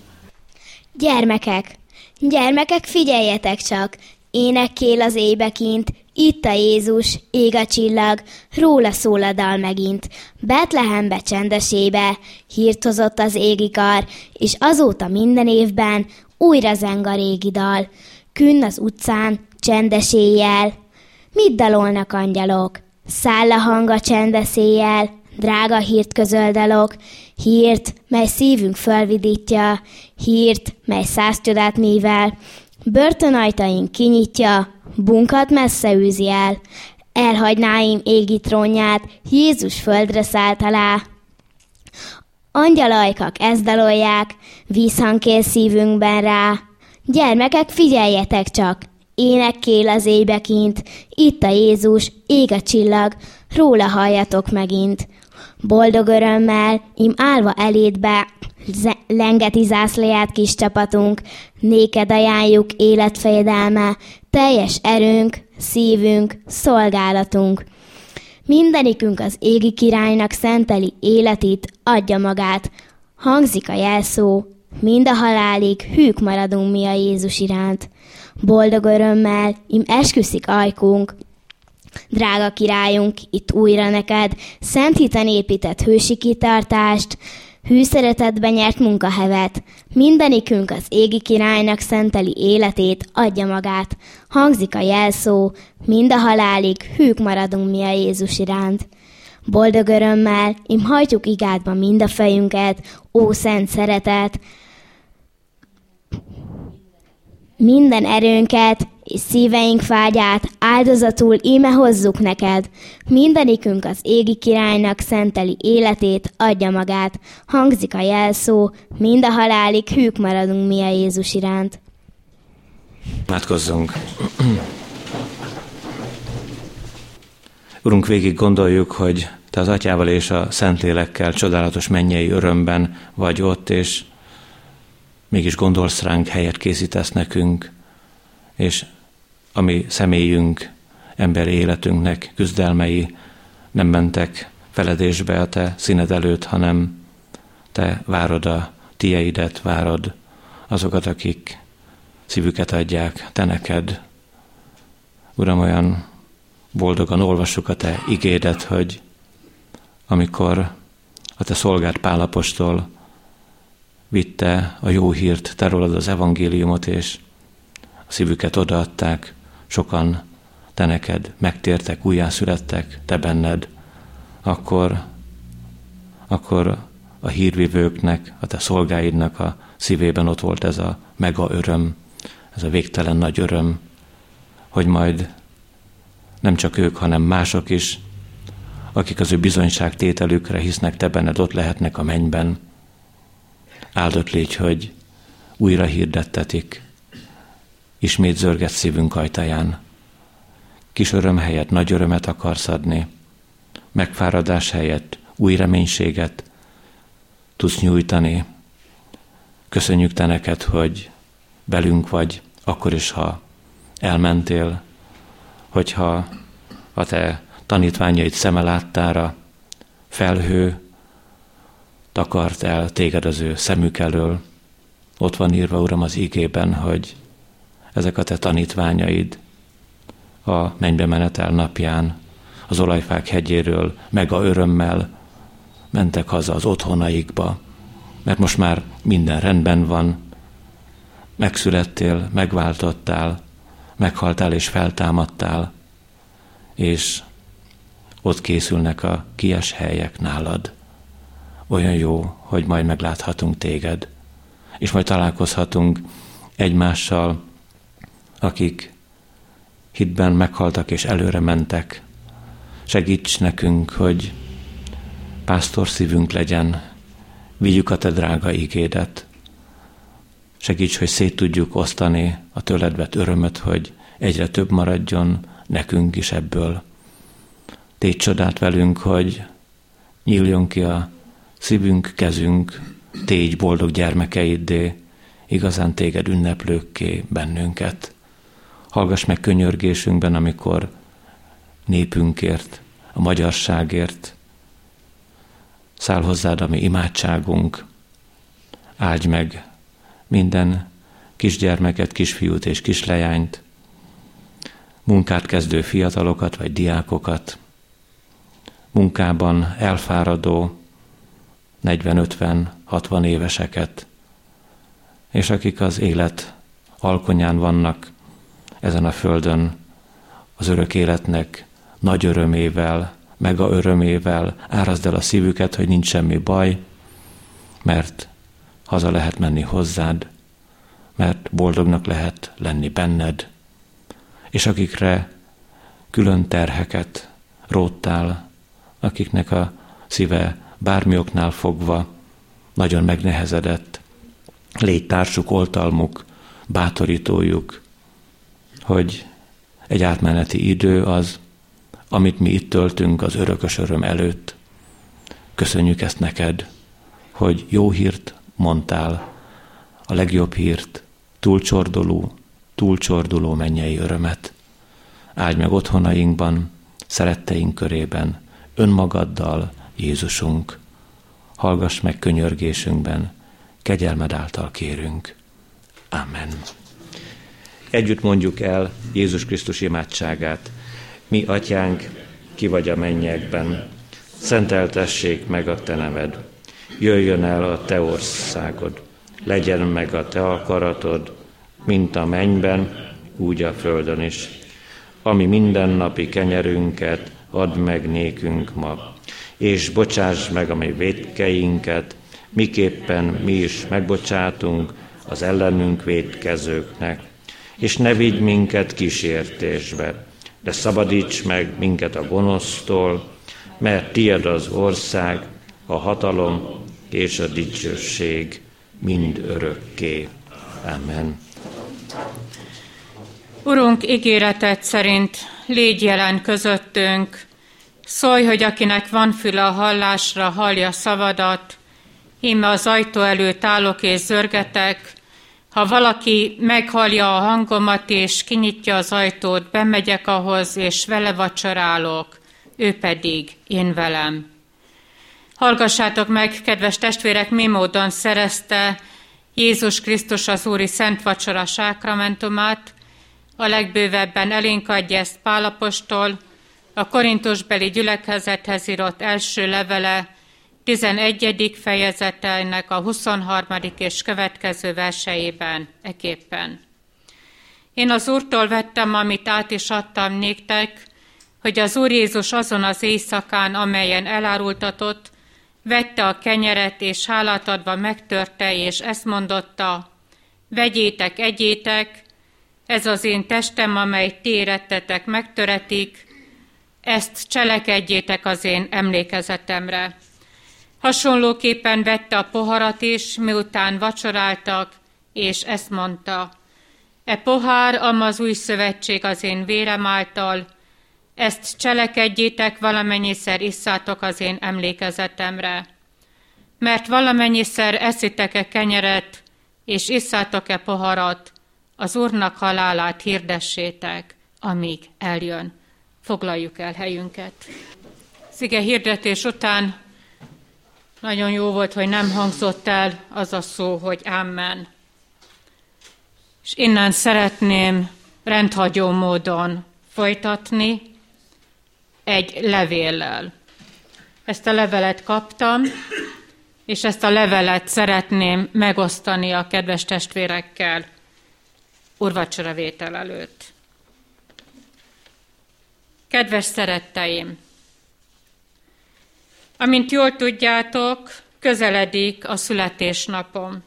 Gyermekek, gyermekek, figyeljetek csak! Énekkél az ébekint, itt a Jézus, ég a csillag, róla szól a dal megint. Betlehembe csendesébe, hírt hozott az égi kar, és azóta minden évben újra zeng a régi dal. Künn az utcán, csendes éjjel. Mit dalolnak angyalok? Száll a hang a csendes éjjel, drága hírt közöldalok, hírt, mely szívünk fölvidítja, hírt, mely száz csodát mivel, börtönajtaink kinyitja, bunkat messze űzi el, elhagynáim égi trónját, Jézus földre szállt alá. Angyalajkak ezt dalolják, vízhangkél szívünkben rá. Gyermekek, figyeljetek csak, énekkél az ébekint, itt a Jézus, ég a csillag, róla halljatok megint. Boldog örömmel, im állva elétbe, lengeti zászlaját kis csapatunk, néked ajánljuk életfejedelme, teljes erőnk, szívünk, szolgálatunk. Mindenikünk az égi királynak szenteli életét, adja magát. Hangzik a jelszó, mind a halálig hűk maradunk mi a Jézus iránt. Boldog örömmel, im esküszik ajkunk, Drága királyunk, itt újra neked, szent hiten épített hősi kitartást, hű szeretetben nyert munkahevet, mindenikünk az égi királynak szenteli életét, adja magát. Hangzik a jelszó, mind a halálig hűk maradunk mi a Jézus iránt. Boldog örömmel, im hajtjuk igádba mind a fejünket, ó szent szeretet, minden erőnket és szíveink fágyát áldozatul íme hozzuk neked. Mindenikünk az égi királynak szenteli életét, adja magát. Hangzik a jelszó, mind a halálig hűk maradunk mi a Jézus iránt. Imádkozzunk. Urunk, végig gondoljuk, hogy Te az Atyával és a Szentlélekkel csodálatos mennyei örömben vagy ott, és mégis gondolsz ránk, helyet készítesz nekünk, és a mi személyünk, emberi életünknek küzdelmei nem mentek feledésbe a te színed előtt, hanem te várod a tieidet, várod azokat, akik szívüket adják te neked. Uram, olyan boldogan olvassuk a te igédet, hogy amikor a te szolgált Pálapostól vitte a jó hírt, te rólad az evangéliumot, és a szívüket odaadták, sokan te neked megtértek, újjászülettek, te benned, akkor, akkor a hírvivőknek, a te szolgáidnak a szívében ott volt ez a mega öröm, ez a végtelen nagy öröm, hogy majd nem csak ők, hanem mások is, akik az ő bizonyságtételükre hisznek te benned, ott lehetnek a mennyben. Áldott légy, hogy újra hirdettetik ismét zörget szívünk ajtaján. Kis öröm helyett nagy örömet akarsz adni, megfáradás helyett új reménységet tudsz nyújtani. Köszönjük Te neked, hogy velünk vagy, akkor is, ha elmentél, hogyha a te tanítványaid szeme láttára, felhő takart el téged az ő szemük elől. Ott van írva, Uram, az ígében, hogy ezek a te tanítványaid a mennybe menetel napján az olajfák hegyéről meg a örömmel mentek haza az otthonaikba, mert most már minden rendben van, megszülettél, megváltottál, meghaltál és feltámadtál, és ott készülnek a kies helyek nálad. Olyan jó, hogy majd megláthatunk téged, és majd találkozhatunk egymással, akik hitben meghaltak és előre mentek. Segíts nekünk, hogy pásztor szívünk legyen, vigyük a te drága ígédet. Segíts, hogy szét tudjuk osztani a tőled vett örömöt, hogy egyre több maradjon nekünk is ebből. Tégy csodát velünk, hogy nyíljon ki a szívünk, kezünk, tégy boldog gyermekeiddé, igazán téged ünneplőkké bennünket. Hallgass meg könyörgésünkben, amikor népünkért, a magyarságért, száll hozzád a mi imádságunk, áldj meg minden kisgyermeket, kisfiút és kislejányt, munkát kezdő fiatalokat vagy diákokat, munkában elfáradó 40-50-60 éveseket, és akik az élet alkonyán vannak ezen a földön, az örök életnek nagy örömével, meg a örömével árazd el a szívüket, hogy nincs semmi baj, mert haza lehet menni hozzád, mert boldognak lehet lenni benned, és akikre külön terheket róttál, akiknek a szíve bármi oknál fogva nagyon megnehezedett, légy társuk, oltalmuk, bátorítójuk, hogy egy átmeneti idő az, amit mi itt töltünk az örökös öröm előtt. Köszönjük ezt neked, hogy jó hírt mondtál, a legjobb hírt, túlcsorduló, túlcsorduló mennyei örömet. Áldj meg otthonainkban, szeretteink körében, önmagaddal, Jézusunk. Hallgass meg könyörgésünkben, kegyelmed által kérünk. Amen. Együtt mondjuk el Jézus Krisztus imádságát. Mi, atyánk, ki vagy a mennyekben, szenteltessék meg a te neved. Jöjjön el a te országod, legyen meg a te akaratod, mint a mennyben, úgy a földön is. Ami mindennapi kenyerünket add meg nékünk ma, és bocsáss meg a mi védkeinket, miképpen mi is megbocsátunk az ellenünk védkezőknek. És ne vigy minket kísértésbe, de szabadíts meg minket a gonosztól, mert tied az ország, a hatalom és a dicsőség mind örökké. Amen. Urunk, ígéretet szerint légy jelen közöttünk, szólj, hogy akinek van füle a hallásra, hallja szavadat, íme az ajtó előtt állok és zörgetek, ha valaki meghallja a hangomat és kinyitja az ajtót, bemegyek ahhoz, és vele vacsorálok, ő pedig én velem. Hallgassátok meg, kedves testvérek, mi módon szerezte Jézus Krisztus az Úri Szent Vacsora sákramentumát, a legbővebben elénk adja ezt Pálapostól, a Korintusbeli gyülekezethez írott első levele 11. fejezetelnek a 23. és következő verseiben eképpen. Én az Úrtól vettem, amit át is adtam néktek, hogy az Úr Jézus azon az éjszakán, amelyen elárultatott, vette a kenyeret, és hálát adva megtörte, és ezt mondotta, vegyétek, egyétek, ez az én testem, amely ti érettetek, megtöretik, ezt cselekedjétek az én emlékezetemre. Hasonlóképpen vette a poharat is, miután vacsoráltak, és ezt mondta, e pohár, am az új szövetség az én vérem által, ezt cselekedjétek, valamennyiszer isszátok az én emlékezetemre. Mert valamennyiszer eszitek-e kenyeret, és isszátok-e poharat, az Úrnak halálát hirdessétek, amíg eljön. foglaljuk el helyünket. Szige hirdetés után nagyon jó volt, hogy nem hangzott el az a szó, hogy Amen. És innen szeretném rendhagyó módon folytatni egy levéllel. Ezt a levelet kaptam, és ezt a levelet szeretném megosztani a kedves testvérekkel urvacsora vétel előtt. Kedves szeretteim! Amint jól tudjátok, közeledik a születésnapom.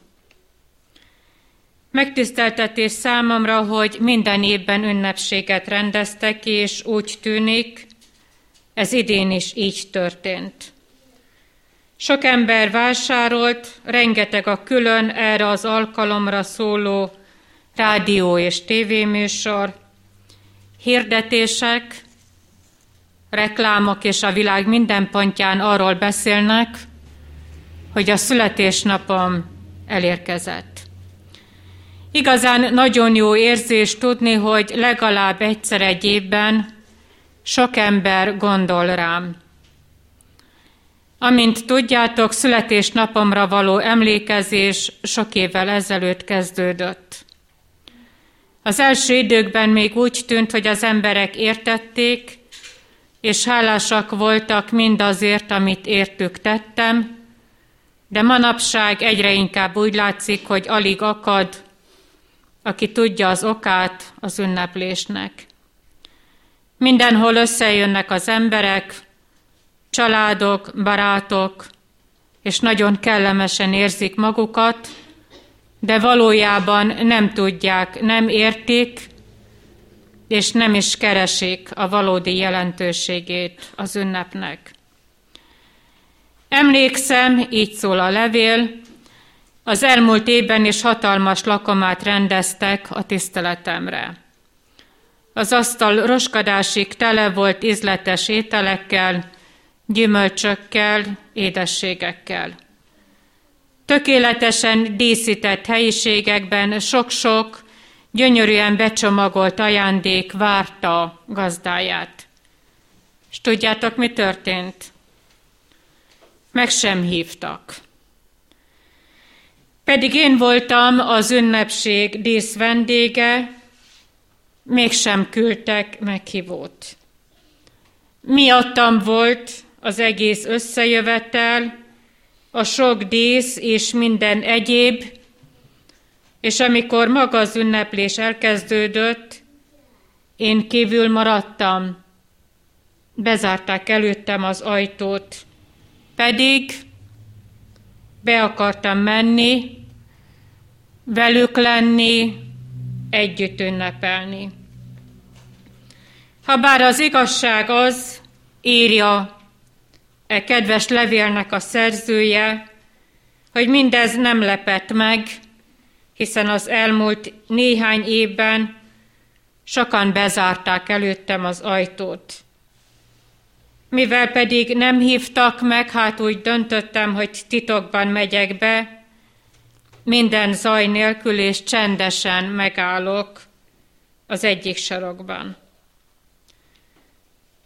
Megtiszteltetés számomra, hogy minden évben ünnepséget rendeztek, és úgy tűnik, ez idén is így történt. Sok ember vásárolt, rengeteg a külön erre az alkalomra szóló rádió és tévéműsor, hirdetések, reklámok és a világ minden pontján arról beszélnek, hogy a születésnapom elérkezett. Igazán nagyon jó érzés tudni, hogy legalább egyszer egy évben sok ember gondol rám. Amint tudjátok, születésnapomra való emlékezés sok évvel ezelőtt kezdődött. Az első időkben még úgy tűnt, hogy az emberek értették, és hálásak voltak mindazért, amit értük tettem, de manapság egyre inkább úgy látszik, hogy alig akad, aki tudja az okát az ünneplésnek. Mindenhol összejönnek az emberek, családok, barátok, és nagyon kellemesen érzik magukat, de valójában nem tudják, nem értik, és nem is keresik a valódi jelentőségét az ünnepnek. Emlékszem, így szól a levél, az elmúlt évben is hatalmas lakomát rendeztek a tiszteletemre. Az asztal roskadásig tele volt ízletes ételekkel, gyümölcsökkel, édességekkel. Tökéletesen díszített helyiségekben sok-sok, gyönyörűen becsomagolt ajándék várta gazdáját. És tudjátok, mi történt? Meg sem hívtak. Pedig én voltam az ünnepség dísz vendége, mégsem küldtek meghívót. Miattam volt az egész összejövetel, a sok dísz és minden egyéb, és amikor maga az ünneplés elkezdődött, én kívül maradtam, bezárták előttem az ajtót, pedig be akartam menni, velük lenni, együtt ünnepelni. Habár az igazság az, írja e kedves levélnek a szerzője, hogy mindez nem lepett meg, hiszen az elmúlt néhány évben sokan bezárták előttem az ajtót. Mivel pedig nem hívtak meg, hát úgy döntöttem, hogy titokban megyek be, minden zaj nélkül és csendesen megállok az egyik sarokban.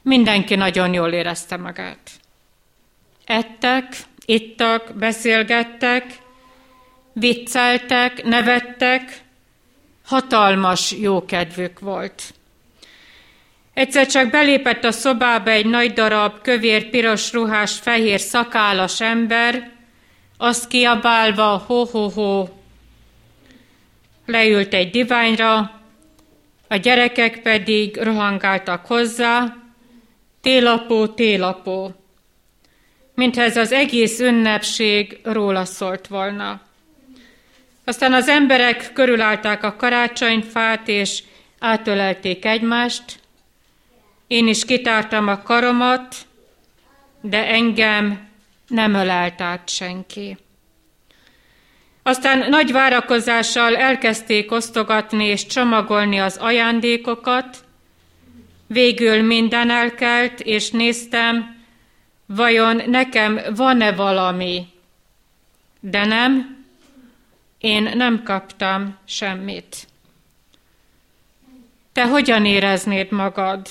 Mindenki nagyon jól érezte magát. Ettek, ittak, beszélgettek, vicceltek, nevettek, hatalmas jókedvük volt. Egyszer csak belépett a szobába egy nagy darab, kövér, piros ruhás, fehér szakállas ember, azt kiabálva, ho-ho-ho, leült egy diványra, a gyerekek pedig rohangáltak hozzá, télapó, télapó, mintha ez az egész ünnepség róla szólt volna. Aztán az emberek körülállták a karácsonyfát, és átölelték egymást. Én is kitártam a karomat, de engem nem ölelt át senki. Aztán nagy várakozással elkezdték osztogatni és csomagolni az ajándékokat, végül minden elkelt, és néztem, vajon nekem van-e valami, de nem, én nem kaptam semmit. Te hogyan éreznéd magad?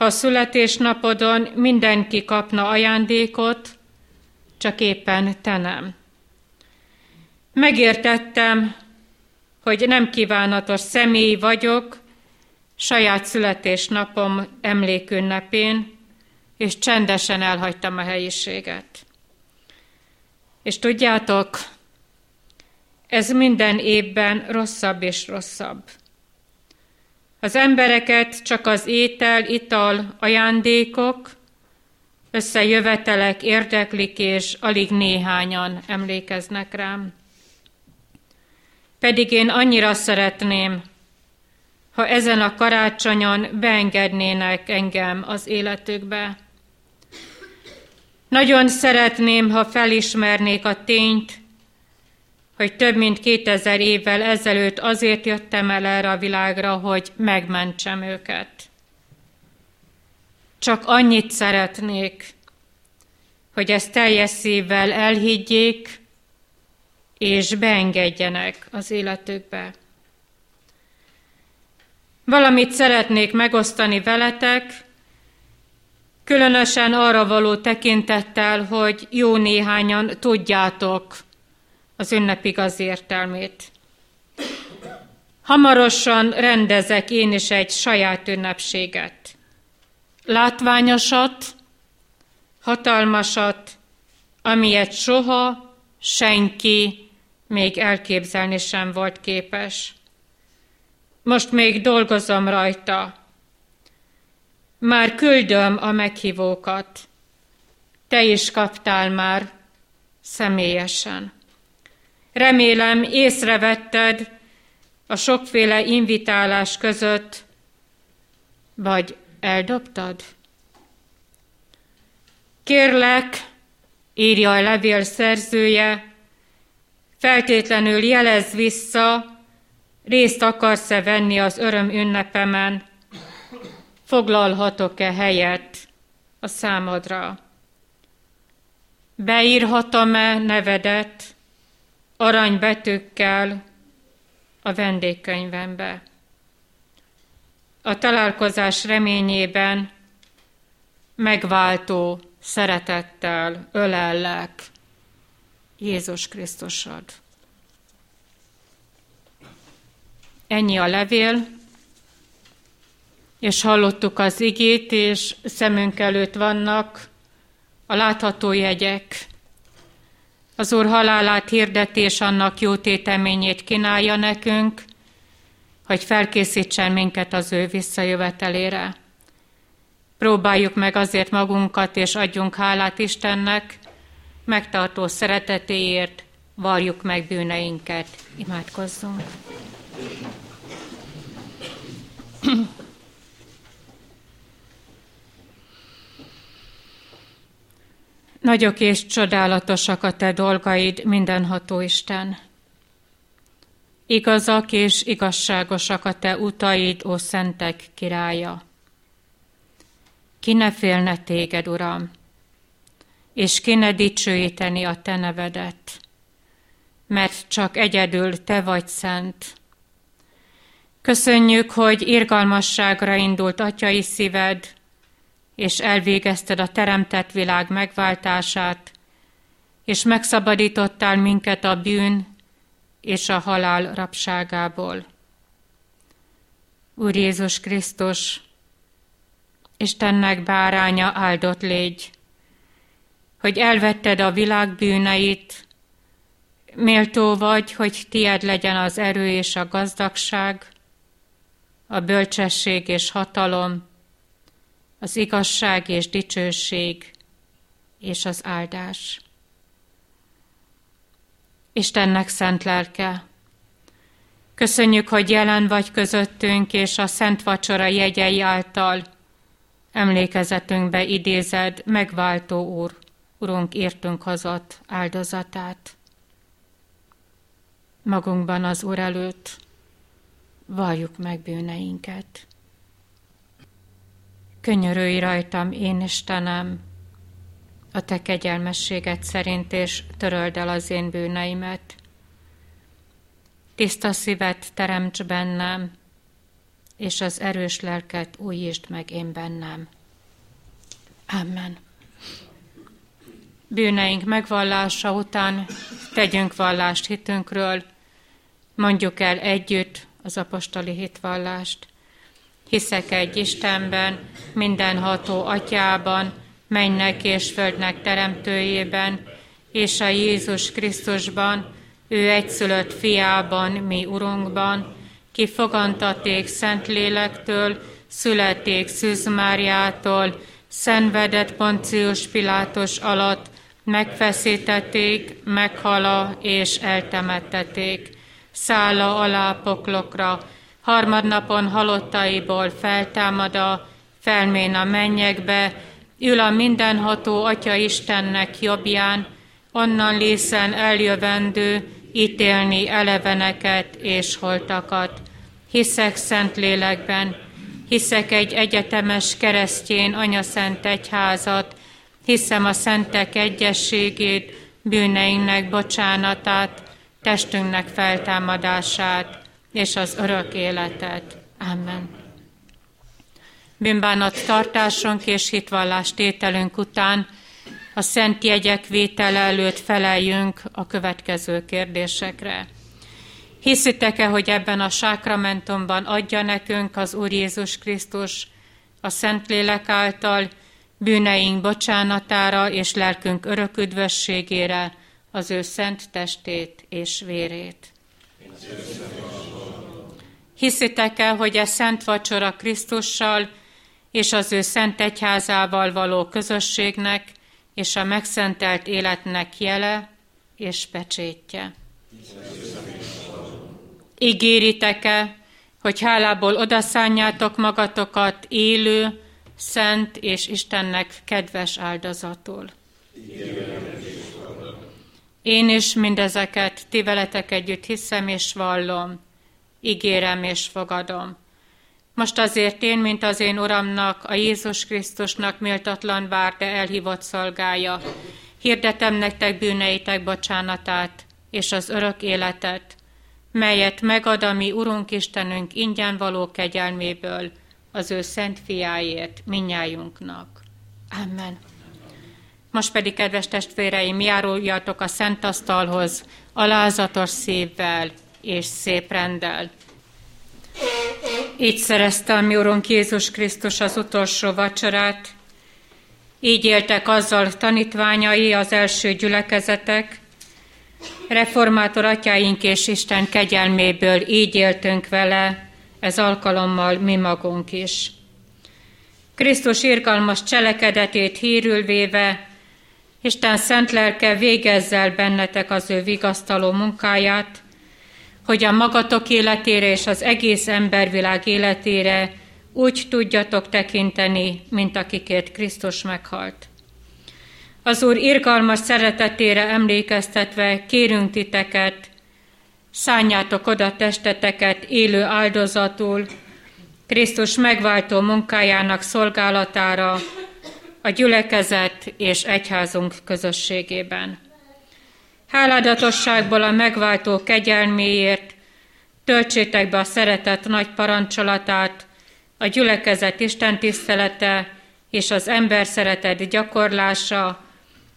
ha a születésnapodon mindenki kapna ajándékot, csak éppen te nem. Megértettem, hogy nem kívánatos személy vagyok saját születésnapom emlékünnepén, és csendesen elhagytam a helyiséget. És tudjátok, ez minden évben rosszabb és rosszabb. Az embereket csak az étel, ital, ajándékok, összejövetelek érdeklik, és alig néhányan emlékeznek rám. Pedig én annyira szeretném, ha ezen a karácsonyon beengednének engem az életükbe. Nagyon szeretném, ha felismernék a tényt, hogy több mint 2000 évvel ezelőtt azért jöttem el erre a világra, hogy megmentsem őket. Csak annyit szeretnék, hogy ezt teljes szívvel elhiggyék, és beengedjenek az életükbe. Valamit szeretnék megosztani veletek, különösen arra való tekintettel, hogy jó néhányan tudjátok, az ünnep igaz értelmét. Hamarosan rendezek én is egy saját ünnepséget. Látványosat, hatalmasat, amilyet soha senki még elképzelni sem volt képes. Most még dolgozom rajta. Már küldöm a meghívókat. Te is kaptál már személyesen. Remélem észrevetted a sokféle invitálás között, vagy eldobtad? Kérlek, írja a levél szerzője, feltétlenül jelez vissza, részt akarsz-e venni az öröm ünnepemen, foglalhatok-e helyet a számodra. Beírhatom-e nevedet aranybetűkkel a vendégkönyvembe. A találkozás reményében megváltó szeretettel ölellek Jézus Krisztusod. Ennyi a levél, és hallottuk az igét, és szemünk előtt vannak a látható jegyek, az Úr halálát hirdetés annak jó téteményét kínálja nekünk, hogy felkészítsen minket az ő visszajövetelére. Próbáljuk meg azért magunkat, és adjunk hálát Istennek, megtartó szeretetéért, varjuk meg bűneinket. Imádkozzunk! Nagyok és csodálatosak a te dolgaid, mindenható Isten. Igazak és igazságosak a te utaid, ó szentek királya. Ki ne félne téged, Uram, és ki ne dicsőíteni a te nevedet, mert csak egyedül te vagy szent. Köszönjük, hogy irgalmasságra indult atyai szíved, és elvégezted a teremtett világ megváltását, és megszabadítottál minket a bűn és a halál rabságából. Úr Jézus Krisztus, Istennek báránya áldott légy, hogy elvetted a világ bűneit, méltó vagy, hogy tied legyen az erő és a gazdagság, a bölcsesség és hatalom, az igazság és dicsőség és az áldás. Istennek szent lelke, köszönjük, hogy jelen vagy közöttünk, és a Szent Vacsora jegyei által emlékezetünkbe idézed megváltó Úr, Urunk értünk hozott áldozatát. Magunkban az Úr előtt valljuk meg bűneinket. Könyörülj rajtam, én Istenem, a te kegyelmességet szerint, és töröld el az én bűneimet. Tiszta szívet teremts bennem, és az erős lelket újítsd meg én bennem. Amen. Bűneink megvallása után tegyünk vallást hitünkről, mondjuk el együtt az apostoli hitvallást. Hiszek egy Istenben, mindenható atyában, mennek és földnek teremtőjében, és a Jézus Krisztusban, ő egyszülött fiában, mi Urunkban, ki fogantaték Szent Lélektől, születték Szűz Máriától, szenvedett Poncius Pilátus alatt, megfeszítették, meghala és eltemettették. Szála alá poklokra, harmadnapon halottaiból feltámada, felmén a mennyekbe, ül a mindenható Atya Istennek jobbján, onnan lészen eljövendő, ítélni eleveneket és holtakat. Hiszek szent lélekben, hiszek egy egyetemes keresztjén anyaszent egyházat, hiszem a szentek egyességét, bűneinknek bocsánatát, testünknek feltámadását és az örök életet. Amen. Bűnbánat tartásunk és hitvallás tételünk után a szent jegyek vétele előtt feleljünk a következő kérdésekre. Hiszitek-e, hogy ebben a sákramentumban adja nekünk az Úr Jézus Krisztus a Szentlélek által bűneink bocsánatára és lelkünk örök üdvösségére az ő szent testét és vérét? Hiszitek-e, hogy a szent vacsora Krisztussal és az ő szent egyházával való közösségnek és a megszentelt életnek jele és pecsétje? Ígéritek-e, hogy hálából odaszánjátok magatokat élő, szent és Istennek kedves áldozatul? Én is mindezeket ti veletek együtt hiszem és vallom, ígérem és fogadom. Most azért én, mint az én Uramnak, a Jézus Krisztusnak méltatlan vár, de elhívott szolgája, hirdetem nektek bűneitek bocsánatát és az örök életet, melyet megad a mi Urunk Istenünk ingyen való kegyelméből, az ő szent fiáért, minnyájunknak. Amen. Most pedig, kedves testvéreim, járuljatok a szent asztalhoz, alázatos szívvel és szép rendel. Így szerezte a mi Urunk Jézus Krisztus az utolsó vacsorát, így éltek azzal tanítványai az első gyülekezetek, reformátor atyáink és Isten kegyelméből így éltünk vele, ez alkalommal mi magunk is. Krisztus irgalmas cselekedetét hírül véve, Isten szent lelke végezzel bennetek az ő vigasztaló munkáját, hogy a magatok életére és az egész embervilág életére úgy tudjatok tekinteni, mint akikért Krisztus meghalt. Az Úr irgalmas szeretetére emlékeztetve kérünk titeket, szálljátok oda testeteket élő áldozatul, Krisztus megváltó munkájának szolgálatára, a gyülekezet és egyházunk közösségében. Háladatosságból a megváltó kegyelméért töltsétek be a szeretet nagy parancsolatát, a gyülekezet Isten tisztelete és az ember szeretet gyakorlása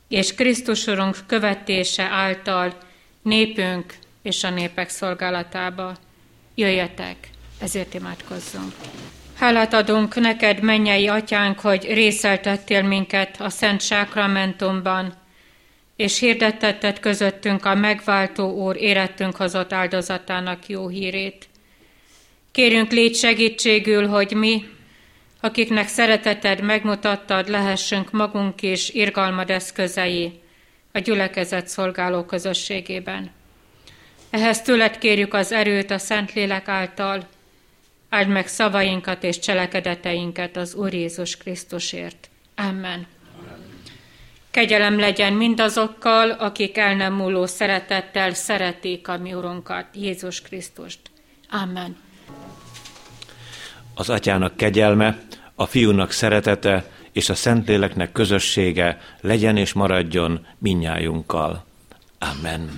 és Krisztus Urunk követése által népünk és a népek szolgálatába. Jöjjetek, ezért imádkozzunk. Hálát adunk neked, mennyei atyánk, hogy részeltettél minket a Szent Sákramentumban, és hirdettetted közöttünk a megváltó Úr érettünk hozott áldozatának jó hírét. Kérünk légy segítségül, hogy mi, akiknek szereteted megmutattad, lehessünk magunk is irgalmad eszközei a gyülekezet szolgáló közösségében. Ehhez tőled kérjük az erőt a Szentlélek által, áld meg szavainkat és cselekedeteinket az Úr Jézus Krisztusért. Amen. Kegyelem legyen mindazokkal, akik el nem múló szeretettel szeretik a mi Urunkat, Jézus Krisztust. Amen. Az atyának kegyelme, a fiúnak szeretete és a Szentléleknek közössége legyen és maradjon minnyájunkkal. Amen.